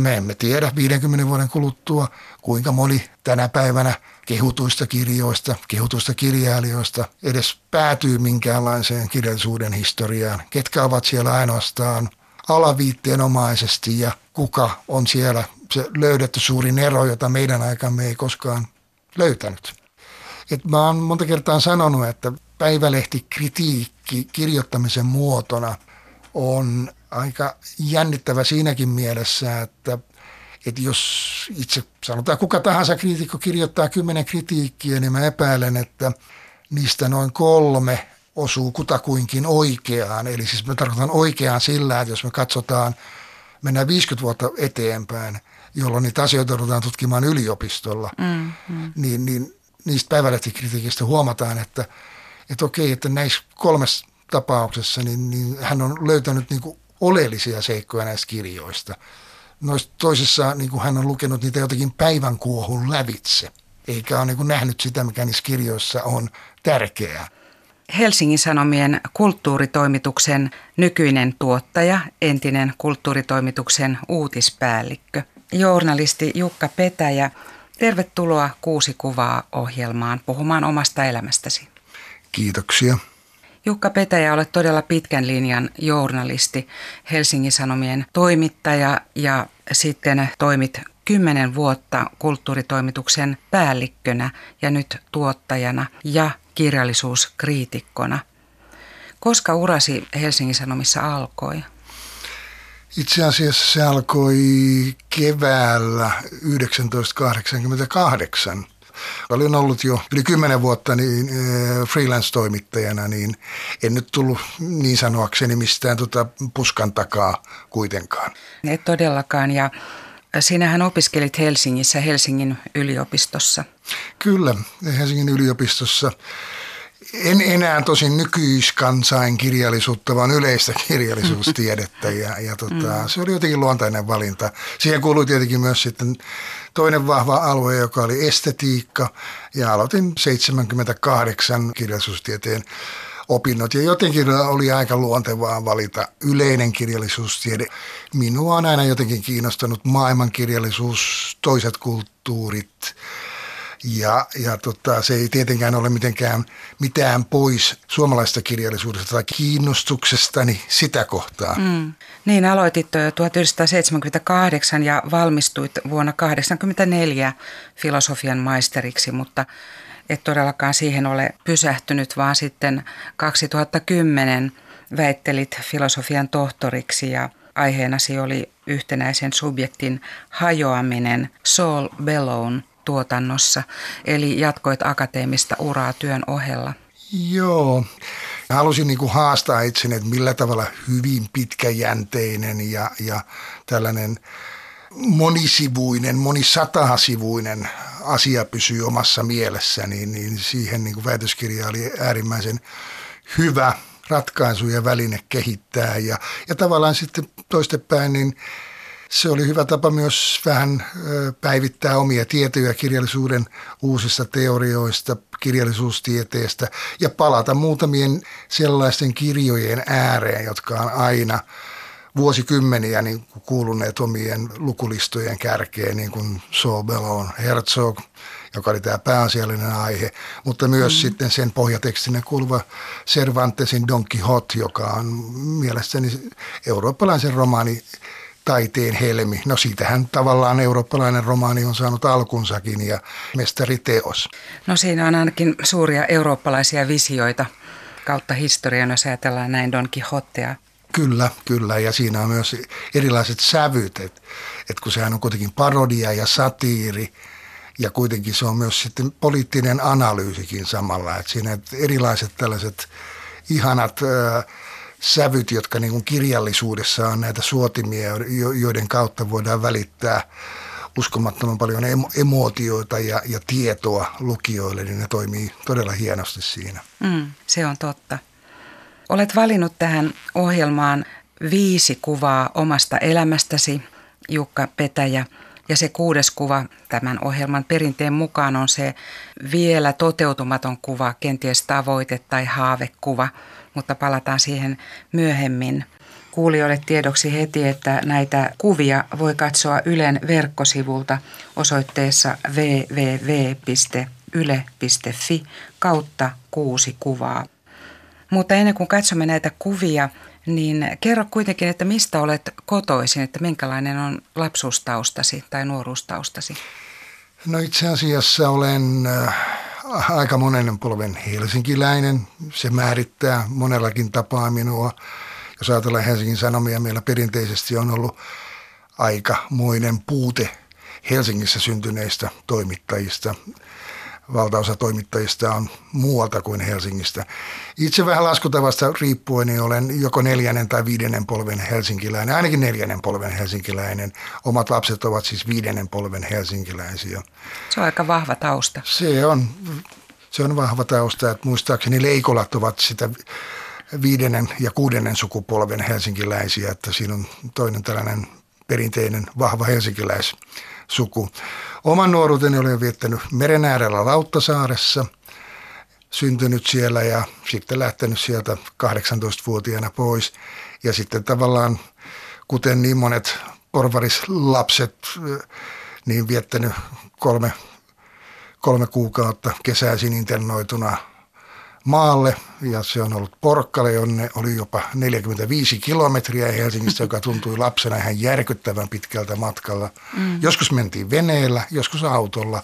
Me emme tiedä 50 vuoden kuluttua, kuinka moni tänä päivänä kehutuista kirjoista, kehutuista kirjailijoista edes päätyy minkäänlaiseen kirjallisuuden historiaan. Ketkä ovat siellä ainoastaan alaviitteenomaisesti ja kuka on siellä se löydetty suurin ero, jota meidän aikamme ei koskaan löytänyt. Et mä oon monta kertaa sanonut, että päivälehti kritiikki kirjoittamisen muotona on aika jännittävä siinäkin mielessä, että, että jos itse sanotaan kuka tahansa kriitikko kirjoittaa kymmenen kritiikkiä, niin mä epäilen, että niistä noin kolme osuu kutakuinkin oikeaan. Eli siis mä tarkoitan oikeaan sillä, että jos me katsotaan, mennään 50 vuotta eteenpäin, jolloin niitä asioita joudutaan tutkimaan yliopistolla, mm, mm. Niin, niin niistä päivälehtikritiikistä huomataan, että, että okei, että näissä kolmessa tapauksessa niin, niin hän on löytänyt niin kuin oleellisia seikkoja näistä kirjoista. Noissa toisessa niin kuin hän on lukenut niitä jotenkin päivän kuohun lävitse, eikä ole niin kuin nähnyt sitä, mikä niissä kirjoissa on tärkeää. Helsingin Sanomien kulttuuritoimituksen nykyinen tuottaja, entinen kulttuuritoimituksen uutispäällikkö, journalisti Jukka Petäjä. Tervetuloa Kuusi kuvaa ohjelmaan puhumaan omasta elämästäsi. Kiitoksia. Jukka Petäjä, olet todella pitkän linjan journalisti, Helsingin Sanomien toimittaja ja sitten toimit kymmenen vuotta kulttuuritoimituksen päällikkönä ja nyt tuottajana ja kirjallisuuskriitikkona. Koska urasi Helsingin Sanomissa alkoi? Itse asiassa se alkoi keväällä 1988. Olin ollut jo yli kymmenen vuotta niin, äh, freelance-toimittajana, niin en nyt tullut niin sanoakseni mistään tota puskan takaa kuitenkaan. Et todellakaan, ja sinähän opiskelit Helsingissä, Helsingin yliopistossa. Kyllä, Helsingin yliopistossa en enää tosin nykyiskansain kirjallisuutta, vaan yleistä kirjallisuustiedettä ja, ja tota, mm. se oli jotenkin luontainen valinta. Siihen kuului tietenkin myös sitten toinen vahva alue, joka oli estetiikka ja aloitin 78 kirjallisuustieteen opinnot ja jotenkin oli aika luontevaa valita yleinen kirjallisuustiede. Minua on aina jotenkin kiinnostanut maailmankirjallisuus, toiset kulttuurit, ja, ja tota, se ei tietenkään ole mitenkään mitään pois suomalaista kirjallisuudesta tai kiinnostuksestani sitä kohtaa. Mm. Niin, aloitit 1978 ja valmistuit vuonna 1984 filosofian maisteriksi, mutta et todellakaan siihen ole pysähtynyt, vaan sitten 2010 väittelit filosofian tohtoriksi ja aiheenasi oli yhtenäisen subjektin hajoaminen Saul Bellown tuotannossa, eli jatkoit akateemista uraa työn ohella. Joo. Halusin niin kuin haastaa itseni, että millä tavalla hyvin pitkäjänteinen ja, ja tällainen monisivuinen, monisatasivuinen asia pysyy omassa mielessä, niin, niin siihen niin kuin väitöskirja oli äärimmäisen hyvä ratkaisu ja väline kehittää. Ja, ja tavallaan sitten toistepäin, niin se oli hyvä tapa myös vähän päivittää omia tietoja kirjallisuuden uusista teorioista, kirjallisuustieteestä ja palata muutamien sellaisten kirjojen ääreen, jotka on aina vuosikymmeniä niin kuuluneet omien lukulistojen kärkeen, niin kuin Sobelon Herzog, joka oli tämä pääasiallinen aihe, mutta myös mm. sitten sen pohjatekstinen kuuluva Cervantesin Don Quixote, joka on mielestäni eurooppalaisen romaani taiteen helmi. No siitähän tavallaan eurooppalainen romaani on saanut alkunsakin ja mestariteos. No siinä on ainakin suuria eurooppalaisia visioita kautta historian, jos ajatellaan näin Don Quixotea. Kyllä, kyllä. Ja siinä on myös erilaiset sävyt, että et kun sehän on kuitenkin parodia ja satiiri, ja kuitenkin se on myös sitten poliittinen analyysikin samalla. Että siinä erilaiset tällaiset ihanat... Äh, sävyt, jotka niin kuin kirjallisuudessa on näitä suotimia, joiden kautta voidaan välittää uskomattoman paljon emootioita ja, ja tietoa lukijoille, niin ne toimii todella hienosti siinä. Mm, se on totta. Olet valinnut tähän ohjelmaan viisi kuvaa omasta elämästäsi, Jukka Petäjä. Ja se kuudes kuva tämän ohjelman perinteen mukaan on se vielä toteutumaton kuva, kenties tavoite tai haavekuva – mutta palataan siihen myöhemmin. kuulijoille tiedoksi heti, että näitä kuvia voi katsoa Ylen verkkosivulta osoitteessa www.yle.fi kautta kuusi kuvaa. Mutta ennen kuin katsomme näitä kuvia, niin kerro kuitenkin, että mistä olet kotoisin, että minkälainen on lapsuustaustasi tai nuoruustaustasi? No itse asiassa olen äh, aika monen polven helsinkiläinen. Se määrittää monellakin tapaa minua. Jos ajatellaan Helsingin Sanomia, meillä perinteisesti on ollut aikamoinen puute Helsingissä syntyneistä toimittajista valtaosa toimittajista on muualta kuin Helsingistä. Itse vähän laskutavasta riippuen niin olen joko neljännen tai viidennen polven helsinkiläinen, ainakin neljännen polven helsinkiläinen. Omat lapset ovat siis viidennen polven helsinkiläisiä. Se on aika vahva tausta. Se on, se on vahva tausta, että muistaakseni leikolat ovat sitä viidennen ja kuudennen sukupolven helsinkiläisiä, että siinä on toinen tällainen perinteinen vahva helsinkiläissuku. Oman nuoruuteni olen viettänyt meren äärellä Lauttasaaressa, syntynyt siellä ja sitten lähtenyt sieltä 18-vuotiaana pois. Ja sitten tavallaan, kuten niin monet porvarislapset, niin viettänyt kolme, kolme kuukautta kesäisin internoituna maalle ja se on ollut Porkkale, jonne oli jopa 45 kilometriä Helsingistä, joka tuntui lapsena ihan järkyttävän pitkältä matkalla. Mm. Joskus mentiin veneellä, joskus autolla,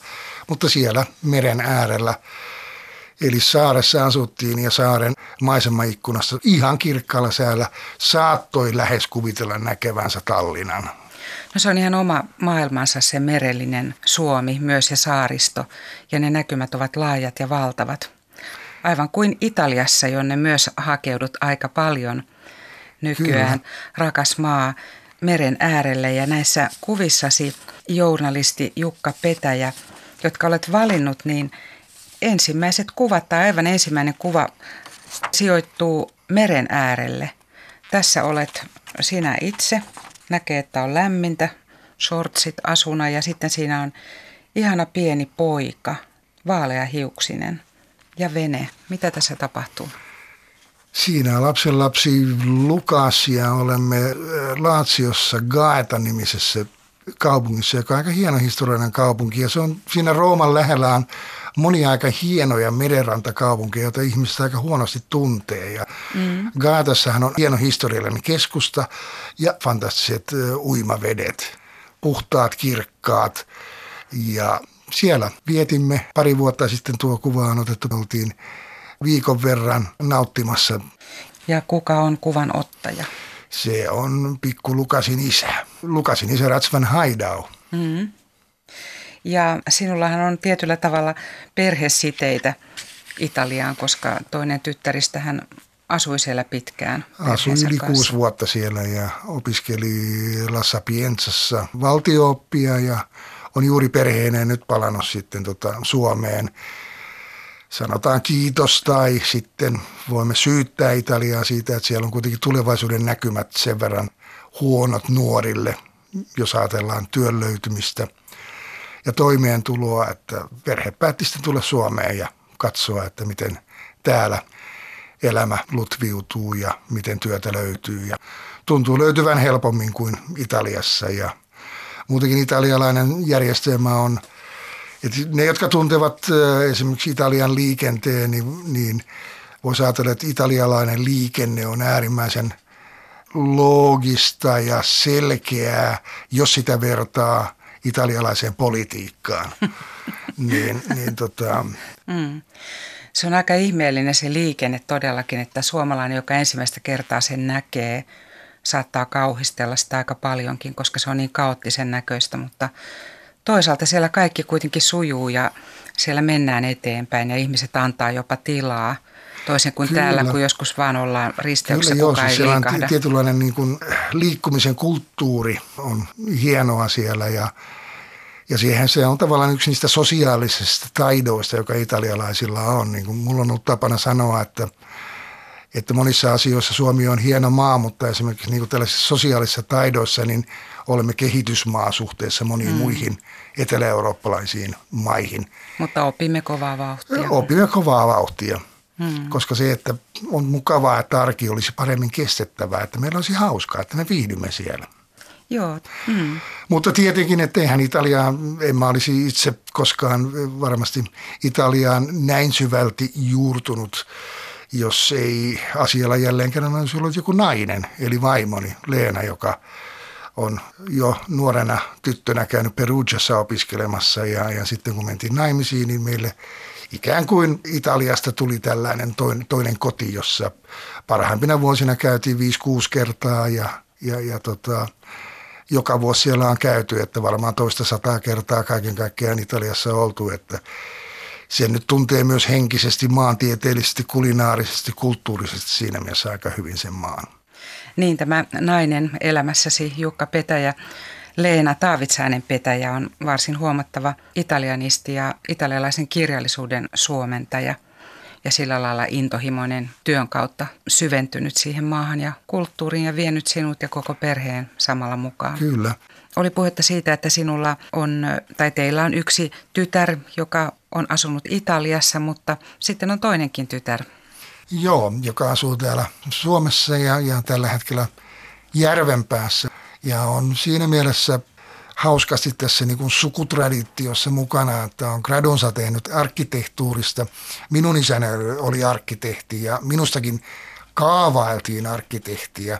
mutta siellä meren äärellä Eli saaressa asuttiin ja saaren maisemaikkunassa ihan kirkkaalla säällä saattoi lähes kuvitella näkevänsä Tallinnan. No se on ihan oma maailmansa se merellinen Suomi myös ja saaristo ja ne näkymät ovat laajat ja valtavat aivan kuin Italiassa, jonne myös hakeudut aika paljon nykyään, Kyllä. rakas maa, meren äärelle. Ja näissä kuvissasi journalisti Jukka Petäjä, jotka olet valinnut, niin ensimmäiset kuvat tai aivan ensimmäinen kuva sijoittuu meren äärelle. Tässä olet sinä itse, näkee, että on lämmintä, shortsit asuna ja sitten siinä on ihana pieni poika, vaalea hiuksinen – ja vene. Mitä tässä tapahtuu? Siinä lapsen lapsi Lukas ja olemme äh, Laatsiossa Gaeta-nimisessä kaupungissa, joka on aika hieno historiallinen kaupunki. Ja se on siinä Rooman lähellä on monia aika hienoja merenrantakaupunkeja, joita ihmiset aika huonosti tuntee. Ja mm. On hieno historiallinen keskusta ja fantastiset äh, uimavedet, puhtaat, kirkkaat ja siellä vietimme pari vuotta sitten tuo kuva on otettu, oltiin viikon verran nauttimassa. Ja kuka on kuvan ottaja? Se on pikku Lukasin isä. Lukasin isä Ratsvan Haidau. Mm. Ja sinullahan on tietyllä tavalla perhesiteitä Italiaan, koska toinen tyttäristähän asui siellä pitkään. Asui yli kanssa. kuusi vuotta siellä ja opiskeli La Sapienzassa valtiooppia ja on juuri perheeneen nyt palannut sitten tota Suomeen. Sanotaan kiitos tai sitten voimme syyttää Italiaa siitä, että siellä on kuitenkin tulevaisuuden näkymät sen verran huonot nuorille, jos ajatellaan työn löytymistä ja toimeentuloa, että perhe päätti sitten tulla Suomeen ja katsoa, että miten täällä elämä lutviutuu ja miten työtä löytyy. Ja tuntuu löytyvän helpommin kuin Italiassa ja muutenkin italialainen järjestelmä on, että ne, jotka tuntevat esimerkiksi Italian liikenteen, niin, niin voisi ajatella, että italialainen liikenne on äärimmäisen loogista ja selkeää, jos sitä vertaa italialaiseen politiikkaan. niin, niin tota... mm. Se on aika ihmeellinen se liikenne todellakin, että suomalainen, joka ensimmäistä kertaa sen näkee – saattaa kauhistella sitä aika paljonkin, koska se on niin kaoottisen näköistä, mutta toisaalta siellä kaikki kuitenkin sujuu ja siellä mennään eteenpäin ja ihmiset antaa jopa tilaa. Toisin kuin Kyllä. täällä, kun joskus vaan ollaan risteyksessä, Kyllä, kukaan joo, siis ei on tietynlainen niin kuin liikkumisen kulttuuri on hienoa siellä ja, ja siihen se on tavallaan yksi niistä sosiaalisista taidoista, joka italialaisilla on. Niin kuin mulla on ollut tapana sanoa, että – että monissa asioissa Suomi on hieno maa, mutta esimerkiksi niin kuin tällaisissa sosiaalisissa taidoissa niin olemme kehitysmaa suhteessa moniin mm. muihin etelä-eurooppalaisiin maihin. Mutta opimme kovaa vauhtia. Opimme kovaa vauhtia. Hmm. Koska se, että on mukavaa, että arki olisi paremmin kestettävää, että meillä olisi hauskaa, että me viihdymme siellä. Joo. Hmm. Mutta tietenkin, että eihän Italiaa, en mä olisi itse koskaan varmasti Italiaan näin syvälti juurtunut, jos ei asialla jälleen kerran olisi ollut joku nainen, eli vaimoni Leena, joka on jo nuorena tyttönä käynyt Perugiassa opiskelemassa ja, ja sitten kun mentiin naimisiin, niin meille ikään kuin Italiasta tuli tällainen toinen, toinen koti, jossa parhaimpina vuosina käytiin 5-6 kertaa ja, ja, ja tota, joka vuosi siellä on käyty, että varmaan toista sataa kertaa kaiken kaikkiaan Italiassa oltu, että se nyt tuntee myös henkisesti, maantieteellisesti, kulinaarisesti, kulttuurisesti siinä mielessä aika hyvin sen maan. Niin, tämä nainen elämässäsi, Jukka Petäjä, Leena Taavitsainen Petäjä on varsin huomattava italianisti ja italialaisen kirjallisuuden suomentaja ja sillä lailla intohimoinen työn kautta syventynyt siihen maahan ja kulttuuriin ja vienyt sinut ja koko perheen samalla mukaan. Kyllä. Oli puhetta siitä, että sinulla on, tai teillä on yksi tytär, joka on asunut Italiassa, mutta sitten on toinenkin tytär. Joo, joka asuu täällä Suomessa ja, ja tällä hetkellä Järvenpäässä. Ja on siinä mielessä hauskasti tässä niin kuin sukutraditiossa mukana, että on gradunsa tehnyt arkkitehtuurista. Minun isäni oli arkkitehti ja minustakin kaavailtiin arkkitehtiä.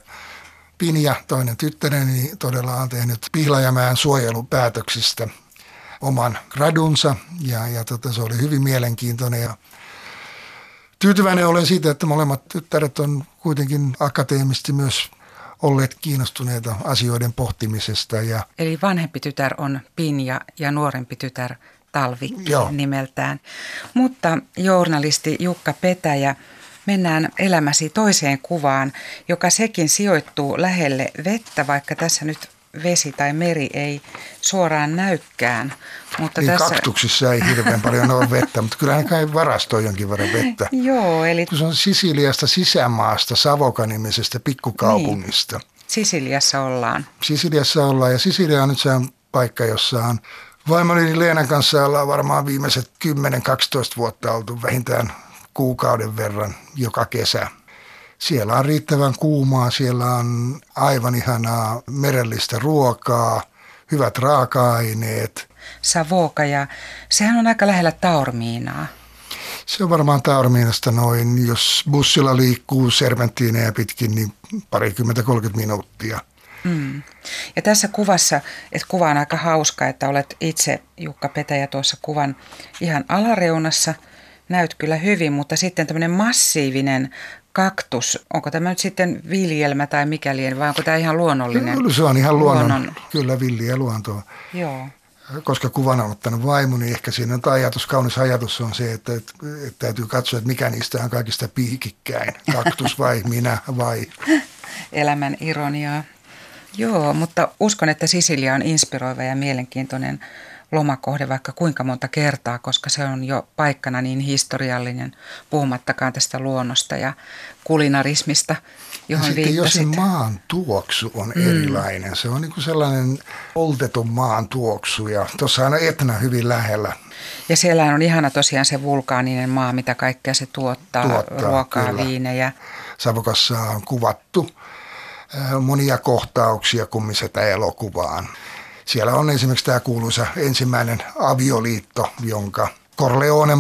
Pinja, toinen tyttäreni, todella on tehnyt Pihlajamäen suojelupäätöksistä oman gradunsa ja, ja tota, se oli hyvin mielenkiintoinen ja tyytyväinen olen siitä, että molemmat tyttäret on kuitenkin akateemisesti myös olleet kiinnostuneita asioiden pohtimisesta. Ja Eli vanhempi tytär on Pinja ja nuorempi tytär Talvikki Joo. nimeltään. Mutta journalisti Jukka Petäjä, mennään elämäsi toiseen kuvaan, joka sekin sijoittuu lähelle vettä, vaikka tässä nyt vesi tai meri ei suoraan näykään. Mutta niin tässä... kaktuksissa ei hirveän paljon ole vettä, mutta kyllähän kai varastoi jonkin verran vettä. Joo, eli... Se on Sisiliasta sisämaasta, Savoka-nimisestä pikkukaupungista. Niin. Sisiliassa ollaan. Sisiliassa ollaan ja Sisilia on nyt se paikka, jossa on vaimoni Leenan kanssa ollaan varmaan viimeiset 10-12 vuotta oltu vähintään kuukauden verran joka kesä siellä on riittävän kuumaa, siellä on aivan ihanaa merellistä ruokaa, hyvät raaka-aineet. Savoka ja sehän on aika lähellä Taormiinaa. Se on varmaan Taormiinasta noin, jos bussilla liikkuu serventtiineja pitkin, niin parikymmentä 30 minuuttia. Mm. Ja tässä kuvassa, että kuva on aika hauska, että olet itse Jukka Petäjä tuossa kuvan ihan alareunassa. Näyt kyllä hyvin, mutta sitten tämmöinen massiivinen kaktus, onko tämä nyt sitten viljelmä tai mikäli, vai onko tämä ihan luonnollinen? Kyllä se on ihan luonnon, luonnon... kyllä villiä luontoa. Joo. Koska kuvan on ottanut vaimo, niin ehkä siinä on ajatus, kaunis ajatus on se, että, että, että täytyy katsoa, että mikä niistä on kaikista piikikkäin. Kaktus vai minä vai? Elämän ironiaa. Joo, mutta uskon, että Sisilia on inspiroiva ja mielenkiintoinen lomakohde vaikka kuinka monta kertaa, koska se on jo paikkana niin historiallinen, puhumattakaan tästä luonnosta ja kulinarismista, johon ja sitten jos se maan tuoksu on mm. erilainen, se on niin kuin sellainen oltetun maan tuoksu ja tuossa on Etna hyvin lähellä. Ja siellä on ihana tosiaan se vulkaaninen maa, mitä kaikkea se tuottaa, tuottaa ruokaa, kyllä. viinejä. Savokassa on kuvattu monia kohtauksia kummisetä elokuvaan. Siellä on esimerkiksi tämä kuuluisa ensimmäinen avioliitto, jonka Corleone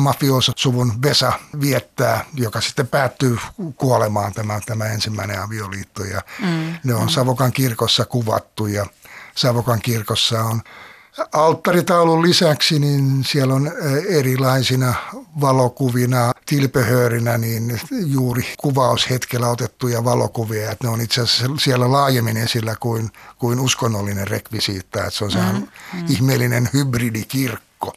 suvun Vesa viettää, joka sitten päättyy kuolemaan tämä, tämä ensimmäinen avioliitto. Ja mm, ne on mm. Savokan kirkossa kuvattu ja Savokan kirkossa on alttaritaulun lisäksi, niin siellä on erilaisina valokuvina, tilpehöörinä, niin juuri kuvaushetkellä otettuja valokuvia. Että ne on itse asiassa siellä laajemmin esillä kuin, kuin uskonnollinen rekvisiitta. Että se on mm, mm. ihmeellinen hybridikirkko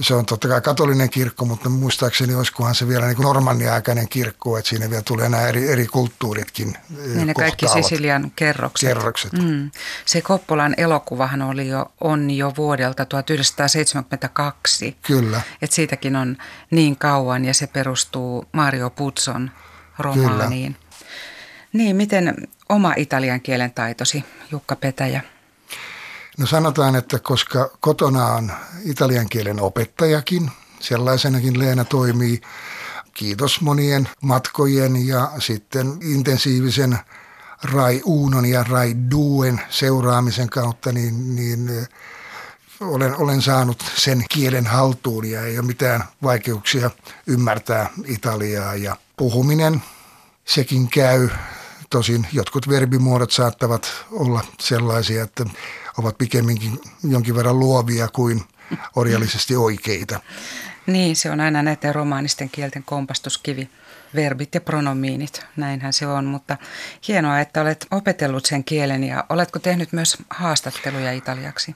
se on totta kai katolinen kirkko, mutta muistaakseni olisikohan se vielä niin normanniaikainen kirkko, että siinä vielä tulee nämä eri, eri kulttuuritkin eh, Niin ne kaikki Sisilian kerrokset. kerrokset. Mm. Se Koppolan elokuvahan oli jo, on jo vuodelta 1972. Kyllä. Et siitäkin on niin kauan ja se perustuu Mario Puzzon romaaniin. Kyllä. Niin, miten oma italian kielen taitosi, Jukka Petäjä? No sanotaan, että koska kotona on italian kielen opettajakin, sellaisenakin Leena toimii, kiitos monien matkojen ja sitten intensiivisen Rai Uunon ja Rai Duen seuraamisen kautta, niin, niin olen, olen saanut sen kielen haltuun ja ei ole mitään vaikeuksia ymmärtää Italiaa ja puhuminen sekin käy. Tosin jotkut verbimuodot saattavat olla sellaisia, että ovat pikemminkin jonkin verran luovia kuin orjallisesti oikeita. Niin, se on aina näiden romaanisten kielten kompastuskivi. Verbit ja pronomiinit, näinhän se on, mutta hienoa, että olet opetellut sen kielen ja oletko tehnyt myös haastatteluja italiaksi?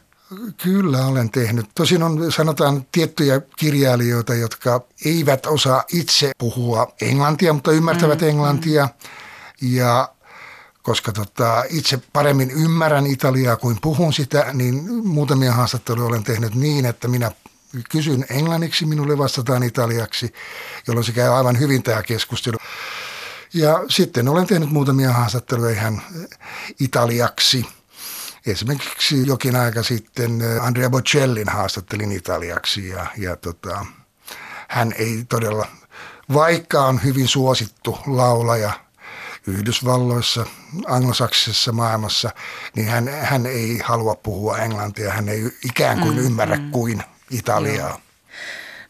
Kyllä olen tehnyt. Tosin on sanotaan tiettyjä kirjailijoita, jotka eivät osaa itse puhua englantia, mutta ymmärtävät mm, englantia. Mm. Ja koska tota, itse paremmin ymmärrän italiaa kuin puhun sitä, niin muutamia haastatteluja olen tehnyt niin, että minä kysyn englanniksi, minulle vastataan italiaksi, jolloin se käy aivan hyvin tämä keskustelu. Ja sitten olen tehnyt muutamia haastatteluja ihan italiaksi – Esimerkiksi jokin aika sitten eh, Andrea Bocellin haastattelin italiaksi ja, ja tota, hän ei todella, vaikka on hyvin suosittu laulaja Yhdysvalloissa, anglosaksisessa maailmassa, niin hän, hän ei halua puhua englantia, hän ei ikään kuin mm, ymmärrä mm. kuin italiaa. Joo.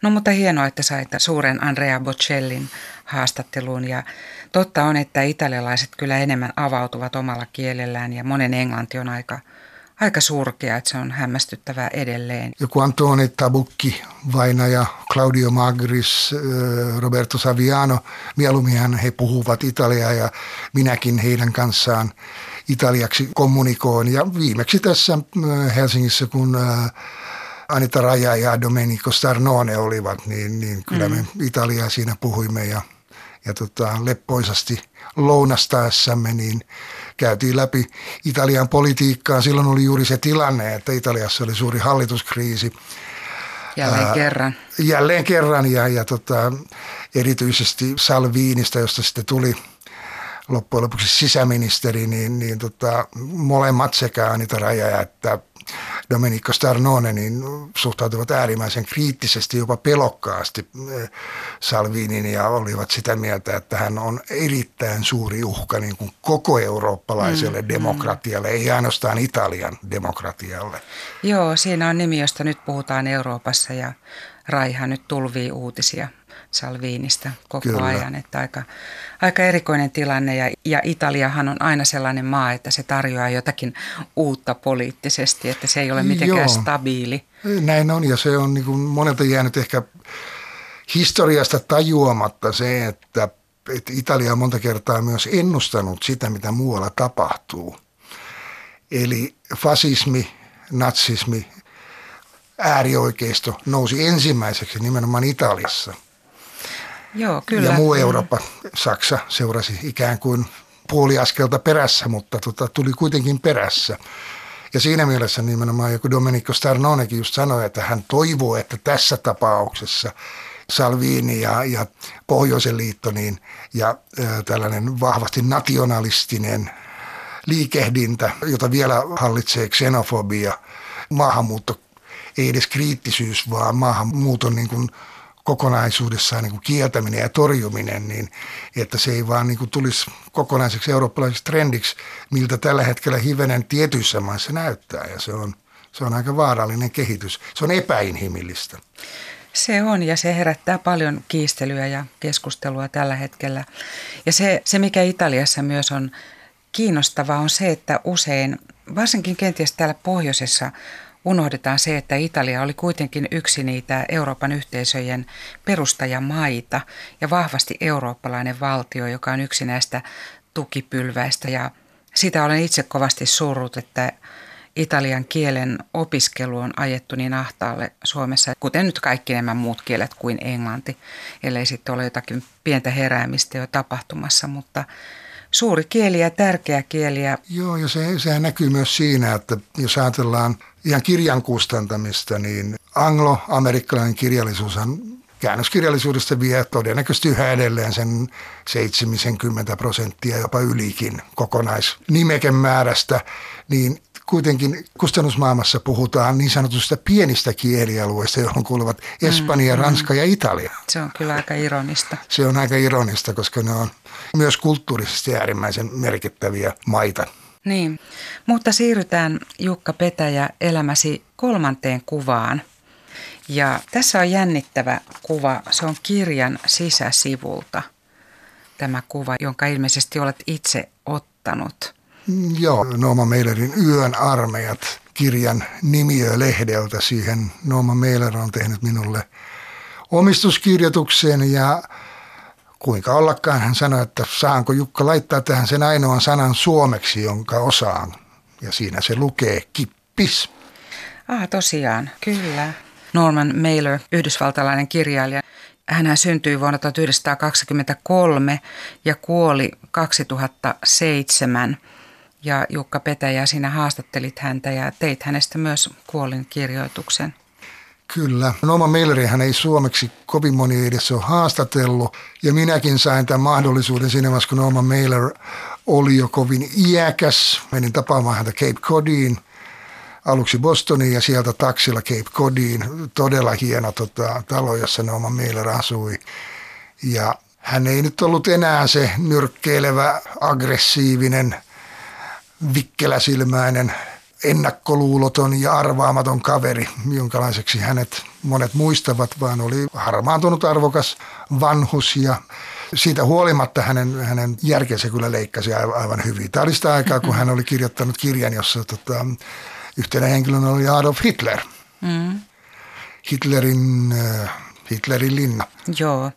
No mutta hienoa, että sait suuren Andrea Bocellin haastatteluun ja totta on, että italialaiset kyllä enemmän avautuvat omalla kielellään ja monen englanti on aika, aika surkea, että se on hämmästyttävää edelleen. Joku Antoni Tabucchi, Vainaja, Claudio Magris, Roberto Saviano, mieluummin he puhuvat italiaa ja minäkin heidän kanssaan italiaksi kommunikoin. Ja viimeksi tässä Helsingissä, kun Anita Raja ja Domenico Starnone olivat, niin, niin kyllä me mm. Italiaa siinä puhuimme ja, ja tota, leppoisasti lounastaessamme niin käytiin läpi Italian politiikkaa. Silloin oli juuri se tilanne, että Italiassa oli suuri hallituskriisi. Jälleen Ää, kerran. Jälleen kerran ja, ja tota, erityisesti Salviinista, josta sitten tuli loppujen lopuksi sisäministeri, niin, niin tota, molemmat sekä Anita Raja että Domenico Starnone niin suhtautuivat äärimmäisen kriittisesti, jopa pelokkaasti eh, Salvinin ja olivat sitä mieltä, että hän on erittäin suuri uhka niin kuin koko eurooppalaiselle mm, demokratialle, mm. ei ainoastaan Italian demokratialle. Joo, siinä on nimi, josta nyt puhutaan Euroopassa ja Raiha nyt tulvii uutisia Salviinista koko Kyllä. ajan. Että aika, aika erikoinen tilanne ja, ja Italiahan on aina sellainen maa, että se tarjoaa jotakin uutta poliittisesti, että se ei ole mitenkään Joo. stabiili. Näin on ja se on niin kuin monelta jäänyt ehkä historiasta tajuamatta se, että, että Italia on monta kertaa myös ennustanut sitä, mitä muualla tapahtuu. Eli fasismi, natsismi, äärioikeisto nousi ensimmäiseksi nimenomaan Italiassa – Joo, kyllä. Ja muu Eurooppa, Saksa seurasi ikään kuin puoliaskelta perässä, mutta tota, tuli kuitenkin perässä. Ja siinä mielessä nimenomaan joku Domenico Starnonekin just sanoi, että hän toivoo, että tässä tapauksessa Salvini ja, ja Pohjoisen liitto niin, ja ä, tällainen vahvasti nationalistinen liikehdintä, jota vielä hallitsee xenofobia, maahanmuutto, ei edes kriittisyys, vaan maahanmuuton niin kuin kokonaisuudessaan niin kuin kieltäminen ja torjuminen, niin että se ei vaan niin kuin tulisi kokonaiseksi eurooppalaiseksi trendiksi, miltä tällä hetkellä hivenen tietyissä maissa näyttää. Ja se on, se on aika vaarallinen kehitys. Se on epäinhimillistä. Se on ja se herättää paljon kiistelyä ja keskustelua tällä hetkellä. Ja se, se mikä Italiassa myös on kiinnostavaa on se, että usein, varsinkin kenties täällä pohjoisessa, unohdetaan se, että Italia oli kuitenkin yksi niitä Euroopan yhteisöjen perustajamaita ja vahvasti eurooppalainen valtio, joka on yksi näistä tukipylväistä. Ja sitä olen itse kovasti surrut, että italian kielen opiskelu on ajettu niin ahtaalle Suomessa, kuten nyt kaikki nämä muut kielet kuin englanti, ellei sitten ole jotakin pientä heräämistä jo tapahtumassa, mutta suuri kieli ja tärkeä kieli. Joo, ja se, sehän näkyy myös siinä, että jos ajatellaan ihan kirjan kustantamista, niin anglo-amerikkalainen kirjallisuushan käännöskirjallisuudesta vie todennäköisesti yhä edelleen sen 70 prosenttia, jopa ylikin kokonaisnimekemäärästä, niin kuitenkin kustannusmaailmassa puhutaan niin sanotusta pienistä kielialueista, johon kuuluvat Espanja, mm, Ranska mm. ja Italia. Se on kyllä aika ironista. Se on aika ironista, koska ne on myös kulttuurisesti äärimmäisen merkittäviä maita. Niin, mutta siirrytään Jukka Petäjä elämäsi kolmanteen kuvaan. Ja tässä on jännittävä kuva, se on kirjan sisäsivulta. Tämä kuva, jonka ilmeisesti olet itse ottanut. Joo, Nooma Meilerin Yön armeijat kirjan nimiölehdeltä. Siihen Nooma Meiler on tehnyt minulle omistuskirjoituksen ja kuinka ollakaan hän sanoi, että saanko Jukka laittaa tähän sen ainoan sanan suomeksi, jonka osaan. Ja siinä se lukee kippis. Ah, tosiaan, kyllä. Norman Mailer, yhdysvaltalainen kirjailija. Hän syntyi vuonna 1923 ja kuoli 2007. Ja Jukka Petäjä, sinä haastattelit häntä ja teit hänestä myös kuolin kirjoituksen. Kyllä. Norman Mailerihän ei suomeksi kovin moni edes ole haastatellut. Ja minäkin sain tämän mahdollisuuden siinä vaiheessa, kun Norman Mailer oli jo kovin iäkäs. Menin tapaamaan häntä Cape Codiin – aluksi Bostoniin ja sieltä taksilla Cape Codiin. Todella hieno tota, talo, jossa Nooma Mailer asui. Ja hän ei nyt ollut enää se nyrkkeilevä, aggressiivinen, vikkeläsilmäinen, ennakkoluuloton ja arvaamaton kaveri, jonkalaiseksi hänet monet muistavat, vaan oli harmaantunut arvokas vanhus ja siitä huolimatta hänen, hänen järkensä kyllä leikkasi aivan hyvin. Tämä oli sitä aikaa, kun hän oli kirjoittanut kirjan, jossa tota, yhtenä henkilönä oli Adolf Hitler. Mm. Hitlerin, äh, Hitlerin linna. Joo.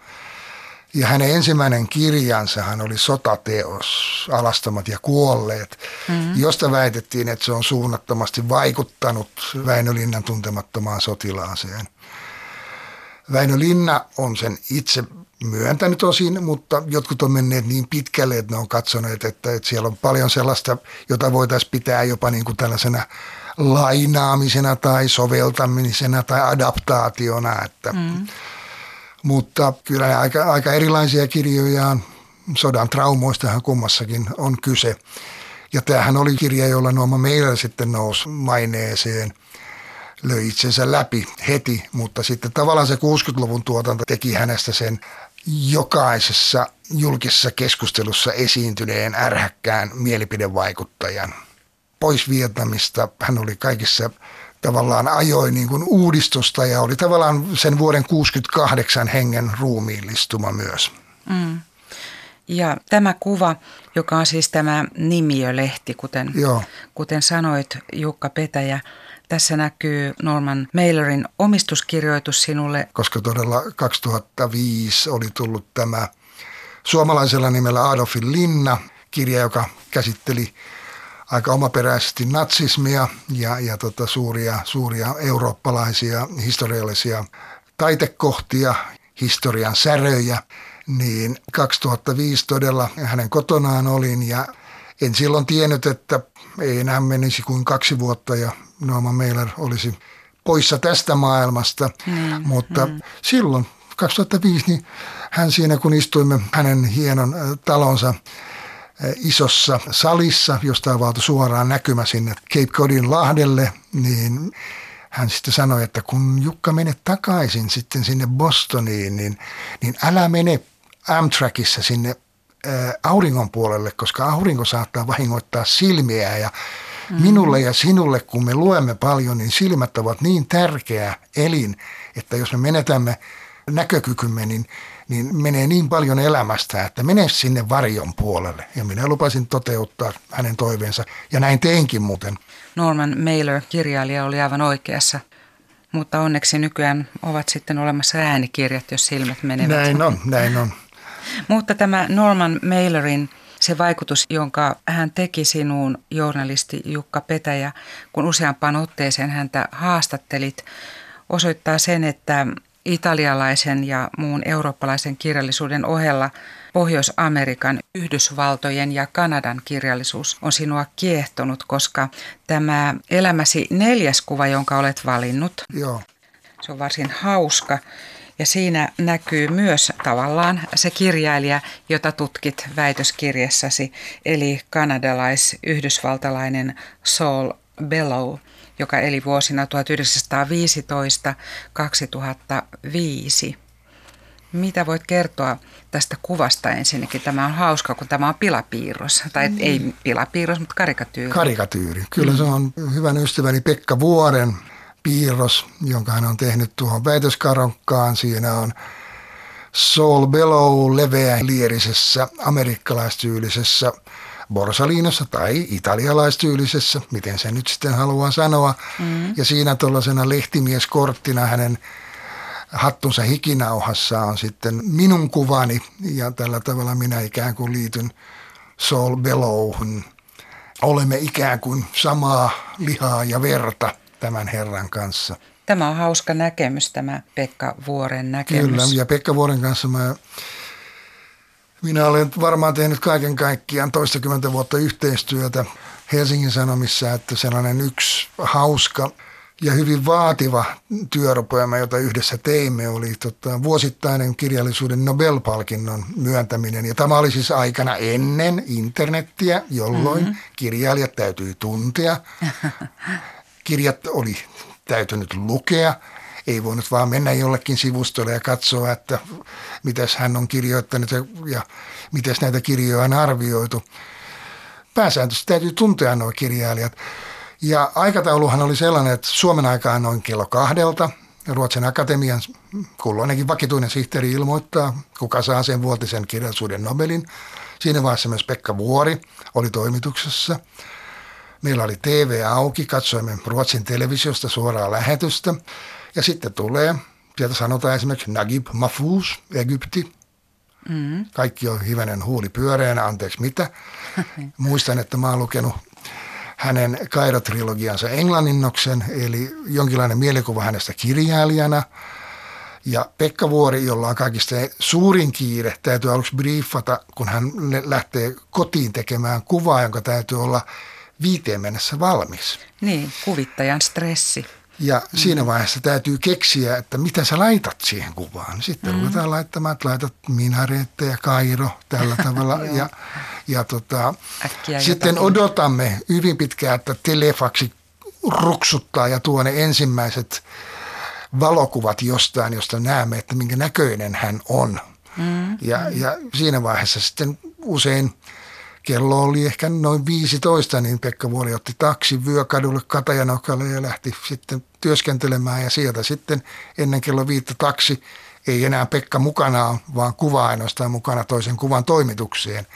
Ja hänen ensimmäinen kirjansa hän oli sotateos, Alastamat ja kuolleet, mm-hmm. josta väitettiin, että se on suunnattomasti vaikuttanut Väinö Linnan tuntemattomaan sotilaaseen. Väinö Linna on sen itse myöntänyt osin, mutta jotkut on menneet niin pitkälle, että ne on katsoneet, että, että siellä on paljon sellaista, jota voitaisiin pitää jopa niin kuin tällaisena lainaamisena tai soveltamisena tai adaptaationa. Että, mm. Mutta kyllä aika, aika erilaisia kirjoja on. Sodan traumoistahan kummassakin on kyse. Ja tämähän oli kirja, jolla Nooma Meiler sitten nousi maineeseen löi itsensä läpi heti, mutta sitten tavallaan se 60-luvun tuotanto teki hänestä sen jokaisessa julkisessa keskustelussa esiintyneen ärhäkkään mielipidevaikuttajan pois Vietnamista. Hän oli kaikissa tavallaan ajoi niin kuin uudistusta ja oli tavallaan sen vuoden 68 hengen ruumiillistuma myös. Mm. Ja tämä kuva, joka on siis tämä nimiölehti, kuten, Joo. kuten sanoit Jukka Petäjä, tässä näkyy Norman Mailerin omistuskirjoitus sinulle. Koska todella 2005 oli tullut tämä suomalaisella nimellä Adolfin linna, kirja, joka käsitteli aika omaperäisesti natsismia ja, ja tota suuria, suuria eurooppalaisia historiallisia taitekohtia, historian säröjä, niin 2005 todella hänen kotonaan olin ja en silloin tiennyt, että ei enää menisi kuin kaksi vuotta ja Nooma Meiler olisi poissa tästä maailmasta, mm, mutta mm. silloin 2005 niin hän siinä kun istuimme hänen hienon talonsa isossa salissa, josta avautui suoraan näkymä sinne Cape Codin lahdelle, niin hän sitten sanoi, että kun Jukka menet takaisin sitten sinne Bostoniin, niin, niin älä mene Amtrakissa sinne auringon puolelle, koska aurinko saattaa vahingoittaa silmiä ja mm. minulle ja sinulle, kun me luemme paljon, niin silmät ovat niin tärkeä elin, että jos me menetämme näkökykymme, niin niin menee niin paljon elämästä, että mene sinne varjon puolelle. Ja minä lupasin toteuttaa hänen toiveensa, ja näin teinkin muuten. Norman Mailer, kirjailija, oli aivan oikeassa. Mutta onneksi nykyään ovat sitten olemassa äänikirjat, jos silmät menevät. Näin on, näin on. Mutta tämä Norman Mailerin se vaikutus, jonka hän teki sinuun, journalisti Jukka Petäjä, kun useampaan otteeseen häntä haastattelit, osoittaa sen, että italialaisen ja muun eurooppalaisen kirjallisuuden ohella Pohjois-Amerikan, Yhdysvaltojen ja Kanadan kirjallisuus on sinua kiehtonut, koska tämä elämäsi neljäs kuva, jonka olet valinnut, Joo. se on varsin hauska. Ja siinä näkyy myös tavallaan se kirjailija, jota tutkit väitöskirjassasi, eli kanadalais-yhdysvaltalainen Saul Bellow, joka eli vuosina 1915-2005. Mitä voit kertoa tästä kuvasta ensinnäkin? Tämä on hauska, kun tämä on pilapiirros, tai mm. ei pilapiirros, mutta karikatyyri. Karikatyyri. Kyllä mm. se on hyvän ystäväni Pekka Vuoren piirros, jonka hän on tehnyt tuohon väitöskaronkkaan. Siinä on Saul Bellow leveä lierisessä amerikkalaistyylisessä borsaliinossa tai italialaistyylisessä, miten se nyt sitten haluaa sanoa. Mm. Ja siinä tuollaisena lehtimieskorttina hänen hattunsa hikinauhassa on sitten minun kuvani ja tällä tavalla minä ikään kuin liityn Saul Bellowhun. Olemme ikään kuin samaa lihaa ja verta tämän Herran kanssa. Tämä on hauska näkemys, tämä Pekka Vuoren näkemys. Kyllä, ja Pekka Vuoren kanssa mä, minä olen varmaan tehnyt kaiken kaikkiaan toistakymmentä vuotta yhteistyötä Helsingin Sanomissa, että sellainen yksi hauska ja hyvin vaativa työrupeama, jota yhdessä teimme, oli tota, vuosittainen kirjallisuuden Nobel-palkinnon myöntäminen. Ja tämä oli siis aikana ennen internettiä, jolloin mm-hmm. kirjailijat täytyy tuntea. Kirjat oli täytynyt lukea. Ei voinut vaan mennä jollekin sivustolle ja katsoa, että mitäs hän on kirjoittanut ja, ja miten näitä kirjoja on arvioitu. Pääsääntöisesti täytyy tuntea nuo kirjailijat. Ja aikatauluhan oli sellainen, että Suomen aikaan noin kello kahdelta Ruotsin akatemian kulloinenkin vakituinen sihteeri ilmoittaa, kuka saa sen vuotisen kirjallisuuden Nobelin. Siinä vaiheessa myös Pekka Vuori oli toimituksessa. Meillä oli TV auki, katsoimme Ruotsin televisiosta suoraa lähetystä. Ja sitten tulee, sieltä sanotaan esimerkiksi Nagib Mahfouz, Egypti. Mm. Kaikki on hivenen huuli pyöreänä, anteeksi mitä. Muistan, että mä oon lukenut hänen Kairo-trilogiansa englanninnoksen, eli jonkinlainen mielikuva hänestä kirjailijana. Ja Pekka Vuori, jolla on kaikista suurin kiire, täytyy aluksi briefata, kun hän lähtee kotiin tekemään kuvaa, jonka täytyy olla viiteen mennessä valmis. Niin, kuvittajan stressi. Ja mm. siinä vaiheessa täytyy keksiä, että mitä sä laitat siihen kuvaan. Sitten mm. ruvetaan laittamaan, että laitat minareetteja, Kairo tällä tavalla. ja ja tota, sitten jotakin. odotamme hyvin pitkään, että telefaksi ruksuttaa ja tuo ne ensimmäiset valokuvat jostain, josta näemme, että minkä näköinen hän on. Mm. Ja, ja siinä vaiheessa sitten usein kello oli ehkä noin 15, niin Pekka Vuori otti taksi Vyökadulle Katajanokalle ja lähti sitten työskentelemään ja sieltä sitten ennen kello viittä taksi ei enää Pekka mukana, vaan kuva ainoastaan mukana toisen kuvan toimitukseen.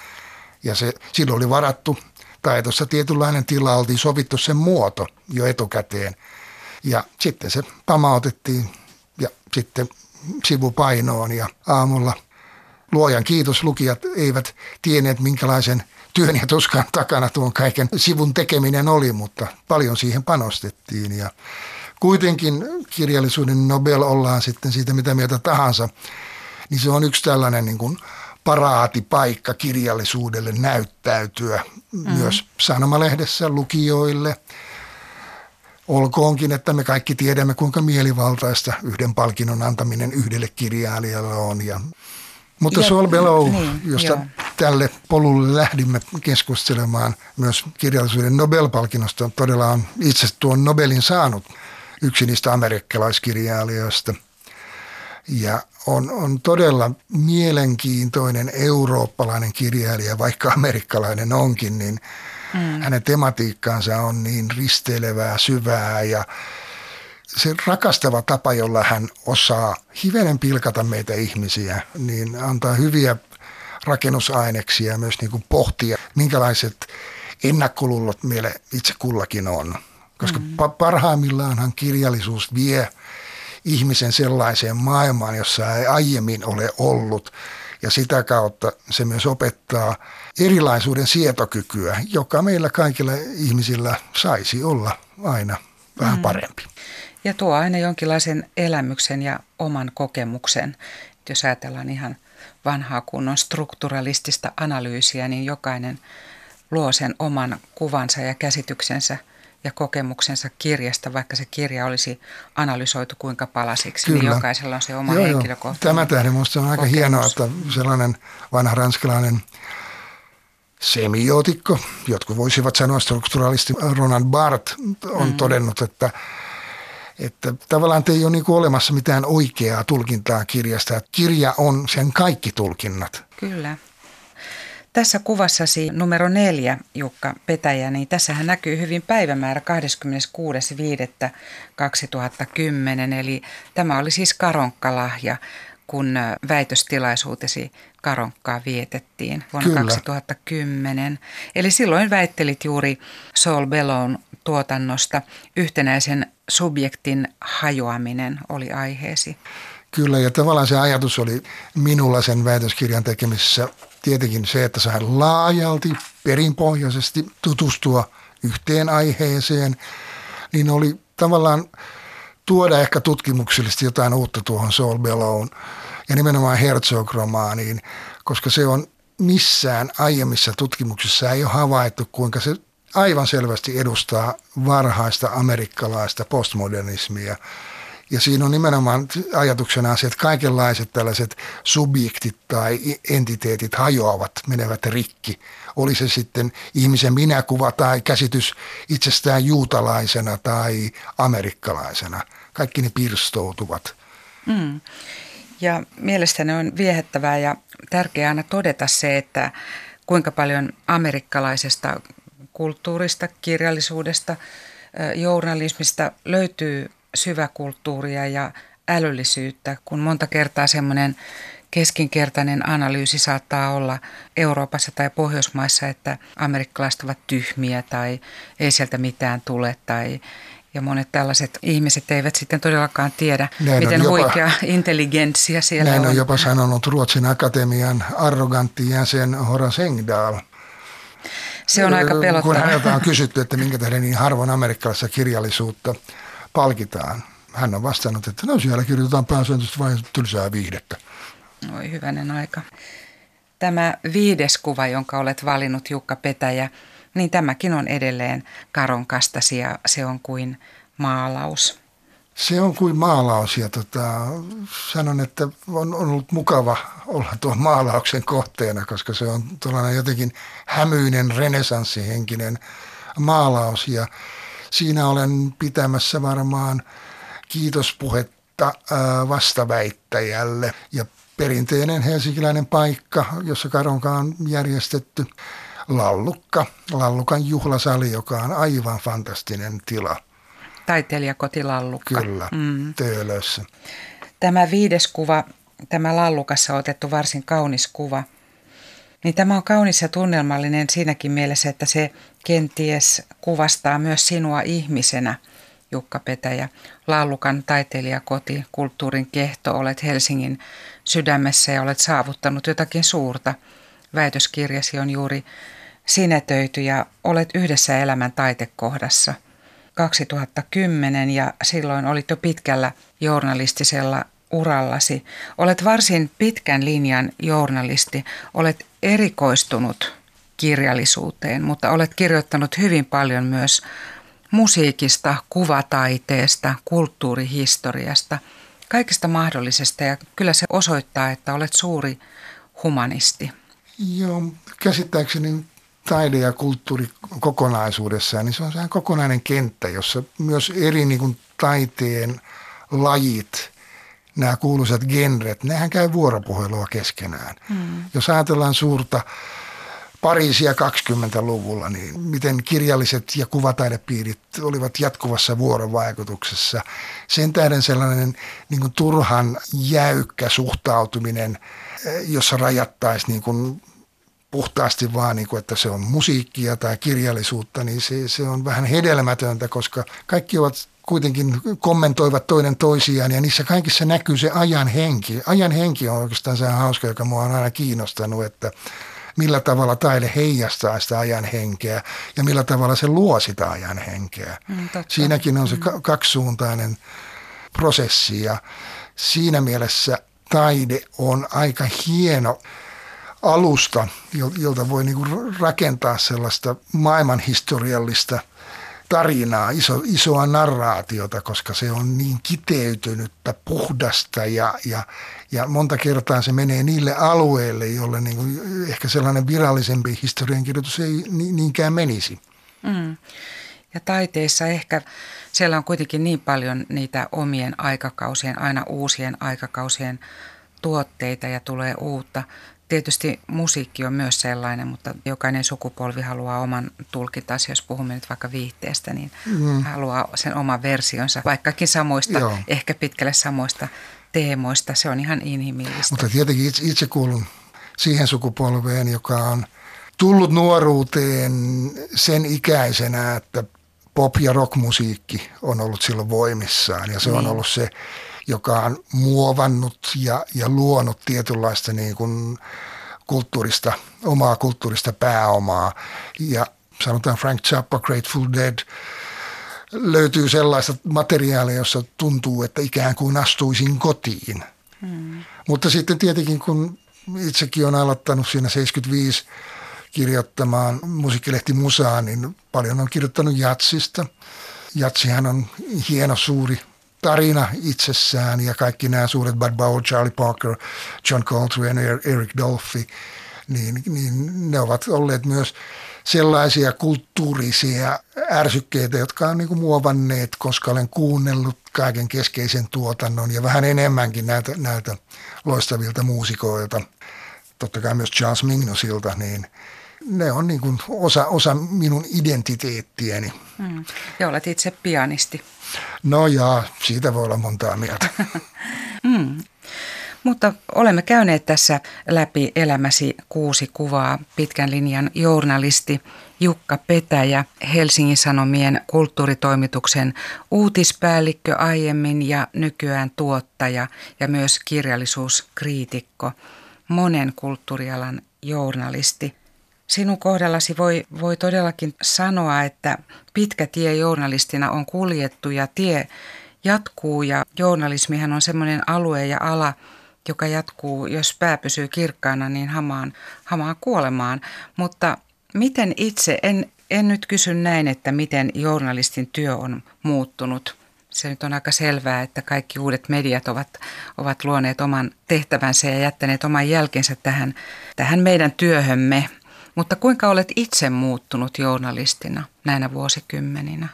Ja se, silloin oli varattu taitossa tietynlainen tila, oltiin sovittu sen muoto jo etukäteen. Ja sitten se pamautettiin ja sitten sivupainoon ja aamulla luojan kiitos lukijat eivät tienneet minkälaisen työn ja tuskan takana tuon kaiken sivun tekeminen oli, mutta paljon siihen panostettiin ja kuitenkin kirjallisuuden Nobel ollaan sitten siitä mitä mieltä tahansa, niin se on yksi tällainen niin kuin paraatipaikka kirjallisuudelle näyttäytyä mm. myös sanomalehdessä lukijoille. Olkoonkin, että me kaikki tiedämme, kuinka mielivaltaista yhden palkinnon antaminen yhdelle kirjailijalle on. Ja, mutta Sol Below, niin, josta joo. Tälle polulle lähdimme keskustelemaan myös kirjallisuuden Nobel-palkinnosta, todella on itse tuon Nobelin saanut yksi niistä amerikkalaiskirjailijoista. Ja on, on todella mielenkiintoinen eurooppalainen kirjailija, vaikka amerikkalainen onkin, niin mm. hänen tematiikkaansa on niin risteilevää, syvää ja se rakastava tapa, jolla hän osaa hivenen pilkata meitä ihmisiä, niin antaa hyviä rakennusaineksia ja myös niin kuin pohtia, minkälaiset ennakkoluulot meille itse kullakin on. Koska mm. parhaimmillaanhan kirjallisuus vie – ihmisen sellaiseen maailmaan, jossa ei aiemmin ole ollut. Ja sitä kautta se myös opettaa erilaisuuden sietokykyä, joka meillä kaikilla ihmisillä saisi olla aina vähän mm. parempi. Ja tuo aina jonkinlaisen elämyksen ja oman kokemuksen. Jos ajatellaan ihan vanhaa kunnon strukturalistista analyysiä, niin jokainen luo sen oman kuvansa ja käsityksensä – ja kokemuksensa kirjasta, vaikka se kirja olisi analysoitu kuinka palasiksi, niin Kyllä. niin jokaisella on se oma joo, henkilökohtainen Tämä tähden minusta on aika kokemus. hienoa, että sellainen vanha ranskalainen semiotikko, jotkut voisivat sanoa strukturaalisti, Ronan Barth on mm. todennut, että että tavallaan ei ole niin olemassa mitään oikeaa tulkintaa kirjasta. Että kirja on sen kaikki tulkinnat. Kyllä. Tässä kuvassasi numero neljä, Jukka Petäjä, niin tässähän näkyy hyvin päivämäärä 26.5.2010, eli tämä oli siis karonkkalahja, kun väitöstilaisuutesi karonkkaa vietettiin vuonna Kyllä. 2010. Eli silloin väittelit juuri Saul Bellon tuotannosta. Yhtenäisen subjektin hajoaminen oli aiheesi. Kyllä, ja tavallaan se ajatus oli minulla sen väitöskirjan tekemisessä tietenkin se, että sain laajalti, perinpohjaisesti tutustua yhteen aiheeseen, niin oli tavallaan tuoda ehkä tutkimuksellisesti jotain uutta tuohon Saul Bellown ja nimenomaan Herzog-romaaniin, koska se on missään aiemmissa tutkimuksissa ei ole havaittu, kuinka se aivan selvästi edustaa varhaista amerikkalaista postmodernismia – ja siinä on nimenomaan ajatuksena se, että kaikenlaiset tällaiset subjektit tai entiteetit hajoavat, menevät rikki. Oli se sitten ihmisen minäkuva tai käsitys itsestään juutalaisena tai amerikkalaisena. Kaikki ne pirstoutuvat. Mm. Ja mielestäni on viehättävää ja tärkeää aina todeta se, että kuinka paljon amerikkalaisesta kulttuurista, kirjallisuudesta, journalismista löytyy syväkulttuuria ja älyllisyyttä, kun monta kertaa semmoinen keskinkertainen analyysi saattaa olla Euroopassa tai Pohjoismaissa, että amerikkalaiset ovat tyhmiä tai ei sieltä mitään tule tai ja monet tällaiset ihmiset eivät sitten todellakaan tiedä, näin miten jopa, huikea intelligenssia siellä näin on. on jopa sanonut Ruotsin akatemian arrogantti jäsen Horace Engdahl. Se on aika pelottavaa. Kun häneltä on kysytty, että minkä tähden niin harvoin amerikkalaisessa kirjallisuutta palkitaan. Hän on vastannut, että no siellä kirjoitetaan pääsääntöisesti vain tylsää viihdettä. Oi hyvänen aika. Tämä viides kuva, jonka olet valinnut Jukka Petäjä, niin tämäkin on edelleen karonkastasi ja se on kuin maalaus. Se on kuin maalaus ja tota, sanon, että on, on ollut mukava olla tuon maalauksen kohteena, koska se on tuollainen jotenkin hämyinen, renesanssihenkinen maalaus ja Siinä olen pitämässä varmaan kiitospuhetta vastaväittäjälle ja perinteinen helsinkiläinen paikka, jossa Karonka on järjestetty Lallukka, Lallukan juhlasali, joka on aivan fantastinen tila. Taiteilijakoti Lallukka. Kyllä, mm. Töölössä. Tämä viides kuva, tämä Lallukassa otettu varsin kaunis kuva – niin tämä on kaunis ja tunnelmallinen siinäkin mielessä, että se kenties kuvastaa myös sinua ihmisenä, Jukka Petäjä. Laulukan taiteilijakoti, kulttuurin kehto, olet Helsingin sydämessä ja olet saavuttanut jotakin suurta. Väitöskirjasi on juuri sinetöity ja olet yhdessä elämän taitekohdassa. 2010 ja silloin olit jo pitkällä journalistisella urallasi. Olet varsin pitkän linjan journalisti, olet erikoistunut kirjallisuuteen, mutta olet kirjoittanut hyvin paljon myös musiikista, kuvataiteesta, kulttuurihistoriasta, kaikesta mahdollisesta ja kyllä se osoittaa, että olet suuri humanisti. Joo, käsittääkseni taide ja kulttuuri kokonaisuudessaan, niin se on sehän kokonainen kenttä, jossa myös eri niin kuin, taiteen lajit – nämä kuuluisat genret, nehän käy vuoropuhelua keskenään. Mm. Jos ajatellaan suurta Pariisia 20-luvulla, niin miten kirjalliset ja kuvataidepiirit olivat jatkuvassa vuorovaikutuksessa. Sen tähden sellainen niin kuin turhan jäykkä suhtautuminen, eh, jossa rajattaisiin niin kuin puhtaasti vaan, niin kuin, että se on musiikkia tai kirjallisuutta, niin se, se on vähän hedelmätöntä, koska kaikki ovat kuitenkin kommentoivat toinen toisiaan ja niissä kaikissa näkyy se ajan henki. Ajan henki on oikeastaan se hauska, joka mua on aina kiinnostanut, että millä tavalla taide heijastaa sitä ajan henkeä ja millä tavalla se luo sitä ajan henkeä. Mm, Siinäkin on se mm. kaksisuuntainen prosessi ja siinä mielessä taide on aika hieno alusta, jolta voi niinku rakentaa sellaista maailmanhistoriallista tarinaa, iso, isoa narraatiota, koska se on niin kiteytynyttä, puhdasta ja, ja, ja monta kertaa se menee niille alueille, joille niin kuin ehkä sellainen virallisempi historiankirjoitus ei niinkään menisi. Mm. Ja taiteessa ehkä siellä on kuitenkin niin paljon niitä omien aikakausien, aina uusien aikakausien tuotteita ja tulee uutta. Tietysti musiikki on myös sellainen, mutta jokainen sukupolvi haluaa oman tulkintansa, jos puhumme nyt vaikka viihteestä, niin mm. haluaa sen oman versionsa, vaikkakin samoista, Joo. ehkä pitkälle samoista teemoista. Se on ihan inhimillistä. Mutta tietenkin itse, itse kuulun siihen sukupolveen, joka on tullut nuoruuteen sen ikäisenä, että pop- ja rockmusiikki on ollut silloin voimissaan ja se niin. on ollut se, joka on muovannut ja, ja luonut tietynlaista niin kuin kulttuurista, omaa kulttuurista pääomaa. Ja sanotaan Frank Zappa, Grateful Dead, löytyy sellaista materiaalia, jossa tuntuu, että ikään kuin astuisin kotiin. Hmm. Mutta sitten tietenkin, kun itsekin on aloittanut siinä 75 kirjoittamaan musiikkilehti Musaa, niin paljon on kirjoittanut jatsista. Jatsihan on hieno suuri tarina itsessään ja kaikki nämä suuret Bud Powell, Charlie Parker, John Coltrane ja Eric Dolphy, niin, niin ne ovat olleet myös sellaisia kulttuurisia ärsykkeitä, jotka on niin muovanneet, koska olen kuunnellut kaiken keskeisen tuotannon ja vähän enemmänkin näitä, näitä loistavilta muusikoilta, totta kai myös Charles Mignosilta, niin – ne on niin kuin osa, osa minun identiteettiäni. Mm. Ja olet itse pianisti. No ja siitä voi olla montaa mieltä. mm. Mutta olemme käyneet tässä läpi elämäsi kuusi kuvaa. Pitkän linjan journalisti Jukka Petäjä, Helsingin Sanomien kulttuuritoimituksen uutispäällikkö aiemmin ja nykyään tuottaja ja myös kirjallisuuskriitikko, monen kulttuurialan journalisti sinun kohdallasi voi, voi todellakin sanoa, että pitkä tie journalistina on kuljettu ja tie jatkuu ja journalismihan on semmoinen alue ja ala, joka jatkuu, jos pää pysyy kirkkaana, niin hamaan, hamaan kuolemaan. Mutta miten itse, en, en nyt kysy näin, että miten journalistin työ on muuttunut. Se nyt on aika selvää, että kaikki uudet mediat ovat, ovat luoneet oman tehtävänsä ja jättäneet oman jälkensä tähän, tähän meidän työhömme. Mutta kuinka olet itse muuttunut journalistina näinä vuosikymmeninä?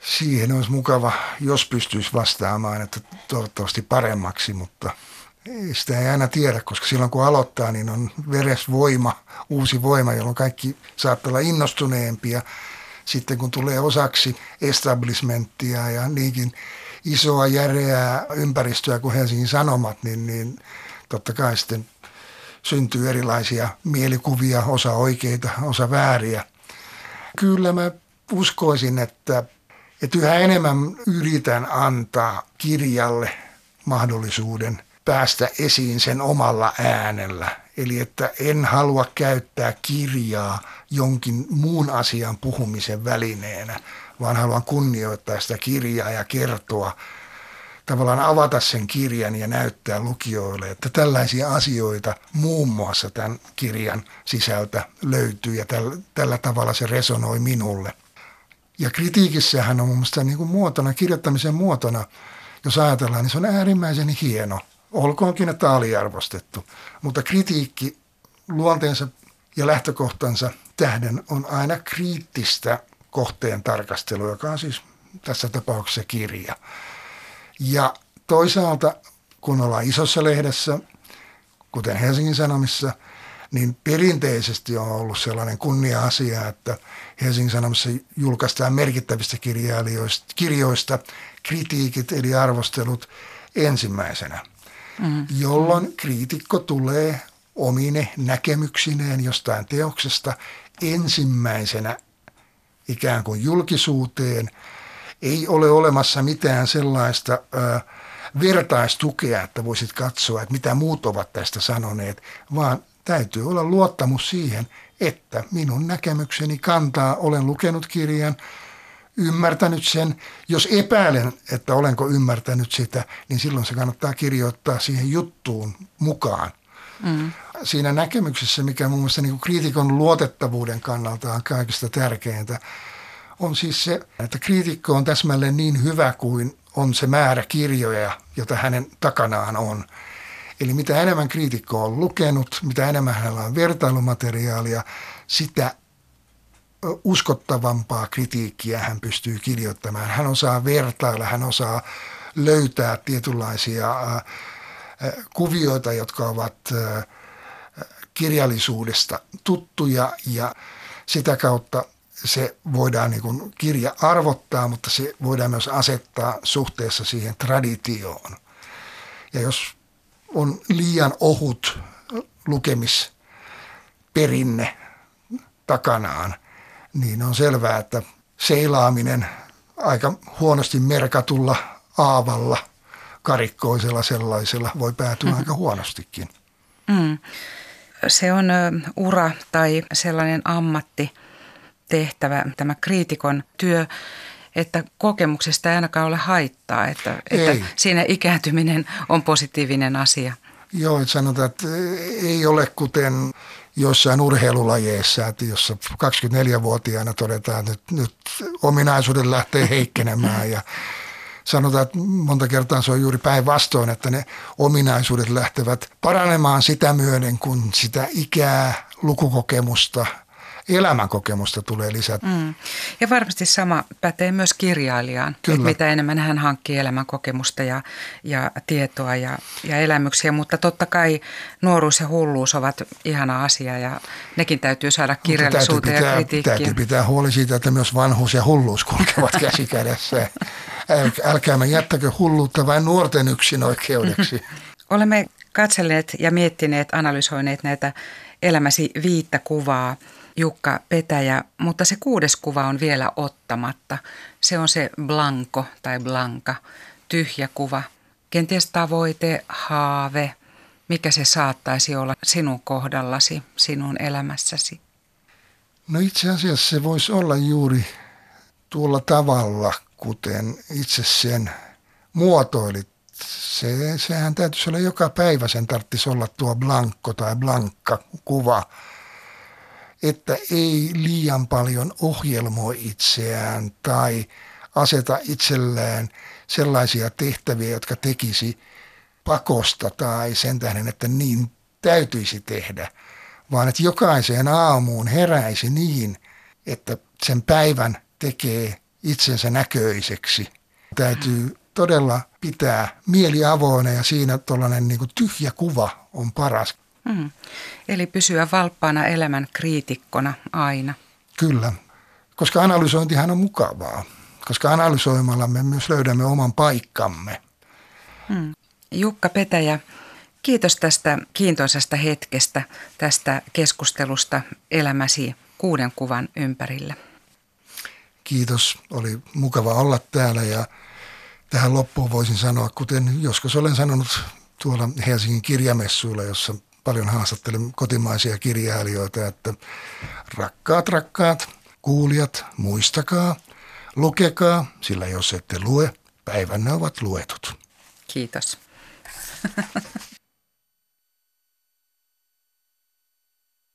Siihen olisi mukava, jos pystyisi vastaamaan, että toivottavasti paremmaksi, mutta sitä ei aina tiedä, koska silloin kun aloittaa, niin on veresvoima, uusi voima, jolloin kaikki saattaa olla innostuneempia. Sitten kun tulee osaksi establishmenttia ja niinkin isoa järeää ympäristöä kuin Helsingin Sanomat, niin, niin totta kai sitten syntyy erilaisia mielikuvia, osa oikeita, osa vääriä. Kyllä mä uskoisin, että, että yhä enemmän yritän antaa kirjalle mahdollisuuden päästä esiin sen omalla äänellä. Eli että en halua käyttää kirjaa jonkin muun asian puhumisen välineenä, vaan haluan kunnioittaa sitä kirjaa ja kertoa tavallaan avata sen kirjan ja näyttää lukijoille, että tällaisia asioita muun muassa tämän kirjan sisältä löytyy ja tällä, tällä tavalla se resonoi minulle. Ja kritiikissähän on mun mielestä niin kuin muotona, kirjoittamisen muotona, jos ajatellaan, niin se on äärimmäisen hieno. Olkoonkin, että aliarvostettu. Mutta kritiikki luonteensa ja lähtökohtansa tähden on aina kriittistä kohteen tarkastelua, joka on siis tässä tapauksessa kirja. Ja toisaalta, kun ollaan isossa lehdessä, kuten Helsingin Sanomissa, niin perinteisesti on ollut sellainen kunnia-asia, että Helsingin Sanomissa julkaistaan merkittävistä kirjoista kritiikit eli arvostelut ensimmäisenä, mm. jolloin kriitikko tulee omine näkemyksineen jostain teoksesta ensimmäisenä ikään kuin julkisuuteen – ei ole olemassa mitään sellaista ö, vertaistukea, että voisit katsoa, että mitä muut ovat tästä sanoneet, vaan täytyy olla luottamus siihen, että minun näkemykseni kantaa, olen lukenut kirjan, ymmärtänyt sen. Jos epäilen, että olenko ymmärtänyt sitä, niin silloin se kannattaa kirjoittaa siihen juttuun mukaan. Mm. Siinä näkemyksessä, mikä muun muassa niin kriitikon luotettavuuden kannalta on kaikista tärkeintä, on siis se, että kriitikko on täsmälleen niin hyvä kuin on se määrä kirjoja, jota hänen takanaan on. Eli mitä enemmän kriitikko on lukenut, mitä enemmän hänellä on vertailumateriaalia, sitä uskottavampaa kritiikkiä hän pystyy kirjoittamaan. Hän osaa vertailla, hän osaa löytää tietynlaisia kuvioita, jotka ovat kirjallisuudesta tuttuja ja sitä kautta se voidaan niin kuin kirja arvottaa, mutta se voidaan myös asettaa suhteessa siihen traditioon. Ja jos on liian ohut lukemisperinne takanaan, niin on selvää, että seilaaminen aika huonosti merkatulla aavalla, karikkoisella sellaisella, voi päätyä mm-hmm. aika huonostikin. Mm. Se on ura tai sellainen ammatti, tehtävä, tämä kriitikon työ, että kokemuksesta ei ainakaan ole haittaa, että, että siinä ikääntyminen on positiivinen asia. Joo, että sanotaan, että ei ole kuten jossain urheilulajeissa, että jossa 24-vuotiaana todetaan, että nyt, nyt ominaisuudet lähtee heikkenemään ja sanotaan, että monta kertaa se on juuri päinvastoin, että ne ominaisuudet lähtevät paranemaan sitä myöden, kun sitä ikää, lukukokemusta – elämänkokemusta tulee lisätä. Mm. Ja varmasti sama pätee myös kirjailijaan, että mitä enemmän hän hankkii elämänkokemusta ja, ja tietoa ja, ja elämyksiä, mutta totta kai nuoruus ja hulluus ovat ihana asia ja nekin täytyy saada kirjallisuuteen pitää, ja kritiikkiin. Täytyy pitää huoli siitä, että myös vanhuus ja hulluus kulkevat käsi kädessä. Älkäämme jättäkö hulluutta vain nuorten yksin oikeudeksi. Olemme katselleet ja miettineet, analysoineet näitä elämäsi viittä kuvaa – Jukka Petäjä, mutta se kuudes kuva on vielä ottamatta. Se on se blanko tai blanka, tyhjä kuva. Kenties tavoite, haave, mikä se saattaisi olla sinun kohdallasi, sinun elämässäsi? No itse asiassa se voisi olla juuri tuolla tavalla, kuten itse sen muotoilit. Se, sehän täytyisi olla joka päivä, sen tarvitsisi olla tuo blankko tai blankka kuva – että ei liian paljon ohjelmoi itseään tai aseta itselleen sellaisia tehtäviä, jotka tekisi pakosta tai sen tähden, että niin täytyisi tehdä, vaan että jokaiseen aamuun heräisi niin, että sen päivän tekee itsensä näköiseksi. Täytyy todella pitää mieli avoinna ja siinä tuollainen niin tyhjä kuva on paras. Mm. Eli pysyä valppaana elämän kriitikkona aina. Kyllä, koska analysointihan on mukavaa, koska analysoimalla me myös löydämme oman paikkamme. Mm. Jukka Petäjä, kiitos tästä kiintoisesta hetkestä, tästä keskustelusta elämäsi kuuden kuvan ympärillä. Kiitos, oli mukava olla täällä ja tähän loppuun voisin sanoa, kuten joskus olen sanonut tuolla Helsingin kirjamessuilla, jossa paljon haastattelen kotimaisia kirjailijoita, että rakkaat, rakkaat, kuulijat, muistakaa, lukekaa, sillä jos ette lue, päivänne ovat luetut. Kiitos.